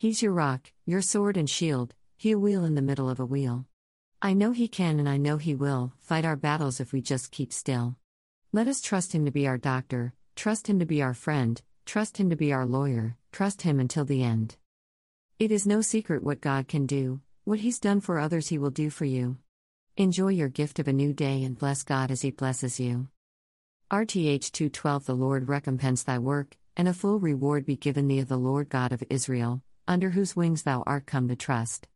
He's your rock, your sword and shield, he a wheel in the middle of a wheel. I know he can and I know he will fight our battles if we just keep still. Let us trust him to be our doctor, trust him to be our friend, trust him to be our lawyer, trust him until the end. It is no secret what God can do, what he's done for others he will do for you. Enjoy your gift of a new day and bless God as he blesses you. RTH 212 The Lord recompense thy work, and a full reward be given thee of the Lord God of Israel, under whose wings thou art come to trust.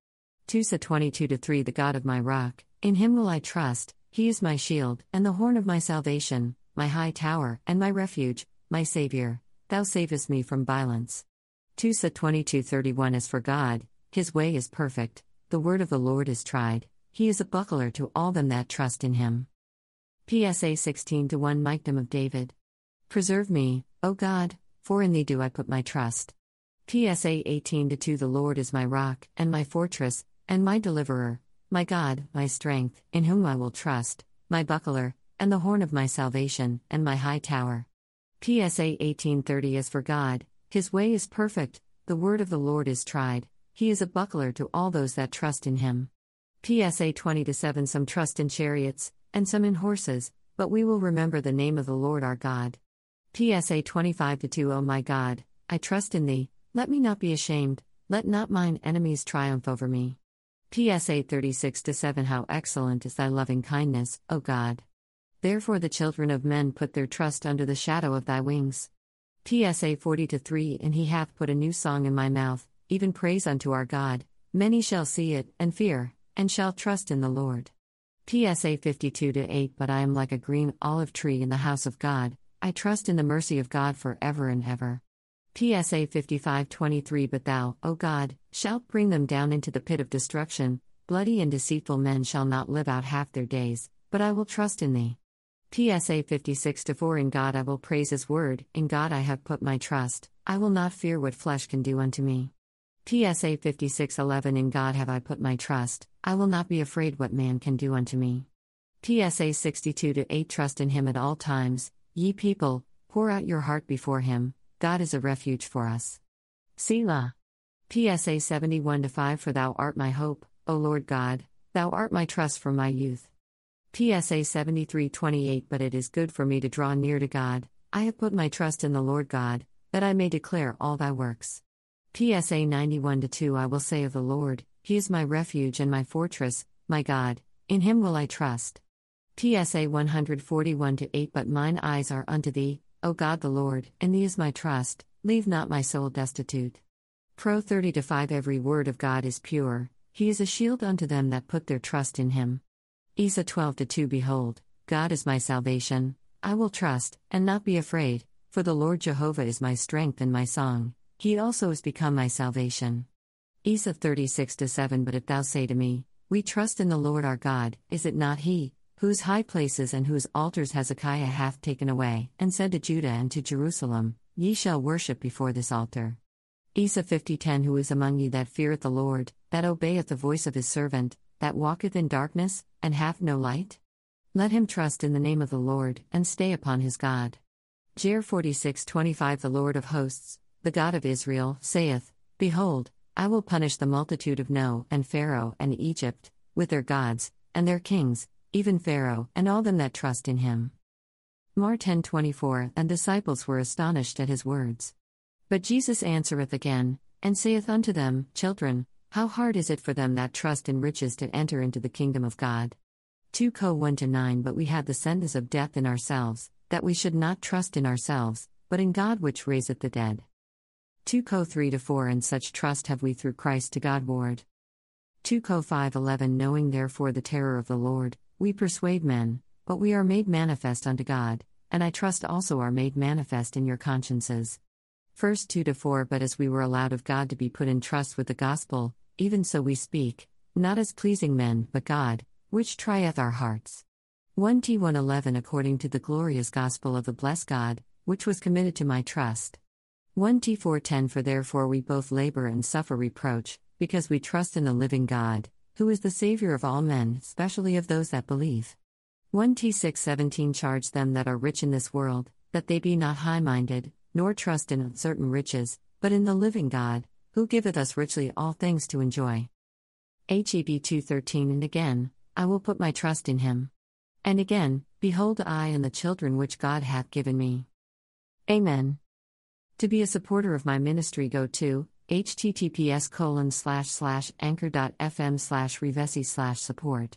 2 Sa 22 3 The God of my rock, in him will I trust, he is my shield, and the horn of my salvation, my high tower, and my refuge, my Saviour, thou savest me from violence. 2 Sa 22 31 As for God, his way is perfect, the word of the Lord is tried, he is a buckler to all them that trust in him. PSA 16 to 1 Michtam of David. Preserve me, O God, for in thee do I put my trust. PSA 18 to 2 The Lord is my rock, and my fortress, and my deliverer, my God, my strength, in whom I will trust, my buckler, and the horn of my salvation, and my high tower. PSA 1830 As for God, his way is perfect, the word of the Lord is tried, he is a buckler to all those that trust in him. PSA 20 7 Some trust in chariots, and some in horses, but we will remember the name of the Lord our God. PSA 25 2 O my God, I trust in thee, let me not be ashamed, let not mine enemies triumph over me. PSA 36 7 How excellent is thy loving kindness, O God! Therefore the children of men put their trust under the shadow of thy wings. PSA 40 3 And he hath put a new song in my mouth, even praise unto our God. Many shall see it, and fear, and shall trust in the Lord. PSA 52 8 But I am like a green olive tree in the house of God, I trust in the mercy of God for ever and ever. PSA 55:23 But thou, O God, shalt bring them down into the pit of destruction. Bloody and deceitful men shall not live out half their days, but I will trust in thee. PSA 56 4 In God I will praise his word, in God I have put my trust, I will not fear what flesh can do unto me. PSA 56:11 In God have I put my trust, I will not be afraid what man can do unto me. PSA 62 8 Trust in him at all times, ye people, pour out your heart before him, God is a refuge for us. Selah. PSA 71 5 For thou art my hope, O Lord God, thou art my trust from my youth. PSA 73 28 But it is good for me to draw near to God, I have put my trust in the Lord God, that I may declare all thy works. PSA 91 2 I will say of the Lord, He is my refuge and my fortress, my God, in him will I trust. PSA 141 8 But mine eyes are unto thee, O God the Lord, in thee is my trust, leave not my soul destitute. Pro 30 5 Every word of God is pure, he is a shield unto them that put their trust in him. Isa 12 2 Behold, God is my salvation, I will trust, and not be afraid, for the Lord Jehovah is my strength and my song, he also is become my salvation. Isa 36 7 But if thou say to me, We trust in the Lord our God, is it not he, whose high places and whose altars Hezekiah hath taken away, and said to Judah and to Jerusalem, Ye shall worship before this altar. Isa 50:10 Who is among you that feareth the Lord, that obeyeth the voice of his servant, that walketh in darkness, and hath no light? Let him trust in the name of the Lord, and stay upon his God. Jer 46:25 The Lord of hosts, the God of Israel, saith, Behold, I will punish the multitude of No, and Pharaoh, and Egypt, with their gods, and their kings, even Pharaoh, and all them that trust in him. Mar 10:24 And disciples were astonished at his words. But Jesus answereth again, and saith unto them, Children, how hard is it for them that trust in riches to enter into the kingdom of God? 2 Co 1 9 But we have the sentence of death in ourselves, that we should not trust in ourselves, but in God which raiseth the dead. 2 Co 3 4 And such trust have we through Christ to God ward. 2 Co 5 11 Knowing therefore the terror of the Lord, we persuade men, but we are made manifest unto God, and I trust also are made manifest in your consciences. 1 2 4 But as we were allowed of God to be put in trust with the gospel, even so we speak, not as pleasing men, but God, which trieth our hearts. 1 T 111 According to the glorious gospel of the blessed God, which was committed to my trust. 1 T 410 For therefore we both labor and suffer reproach, because we trust in the living God who is the Savior of all men, especially of those that believe. 1 T 617 Charge them that are rich in this world, that they be not high minded, nor trust in uncertain riches, but in the living God, who giveth us richly all things to enjoy. HEB 2:13 And again, I will put my trust in him. And again, behold I and the children which God hath given me. Amen. To be a supporter of my ministry go to https colon slash slash anchor.fm slash revesi slash support.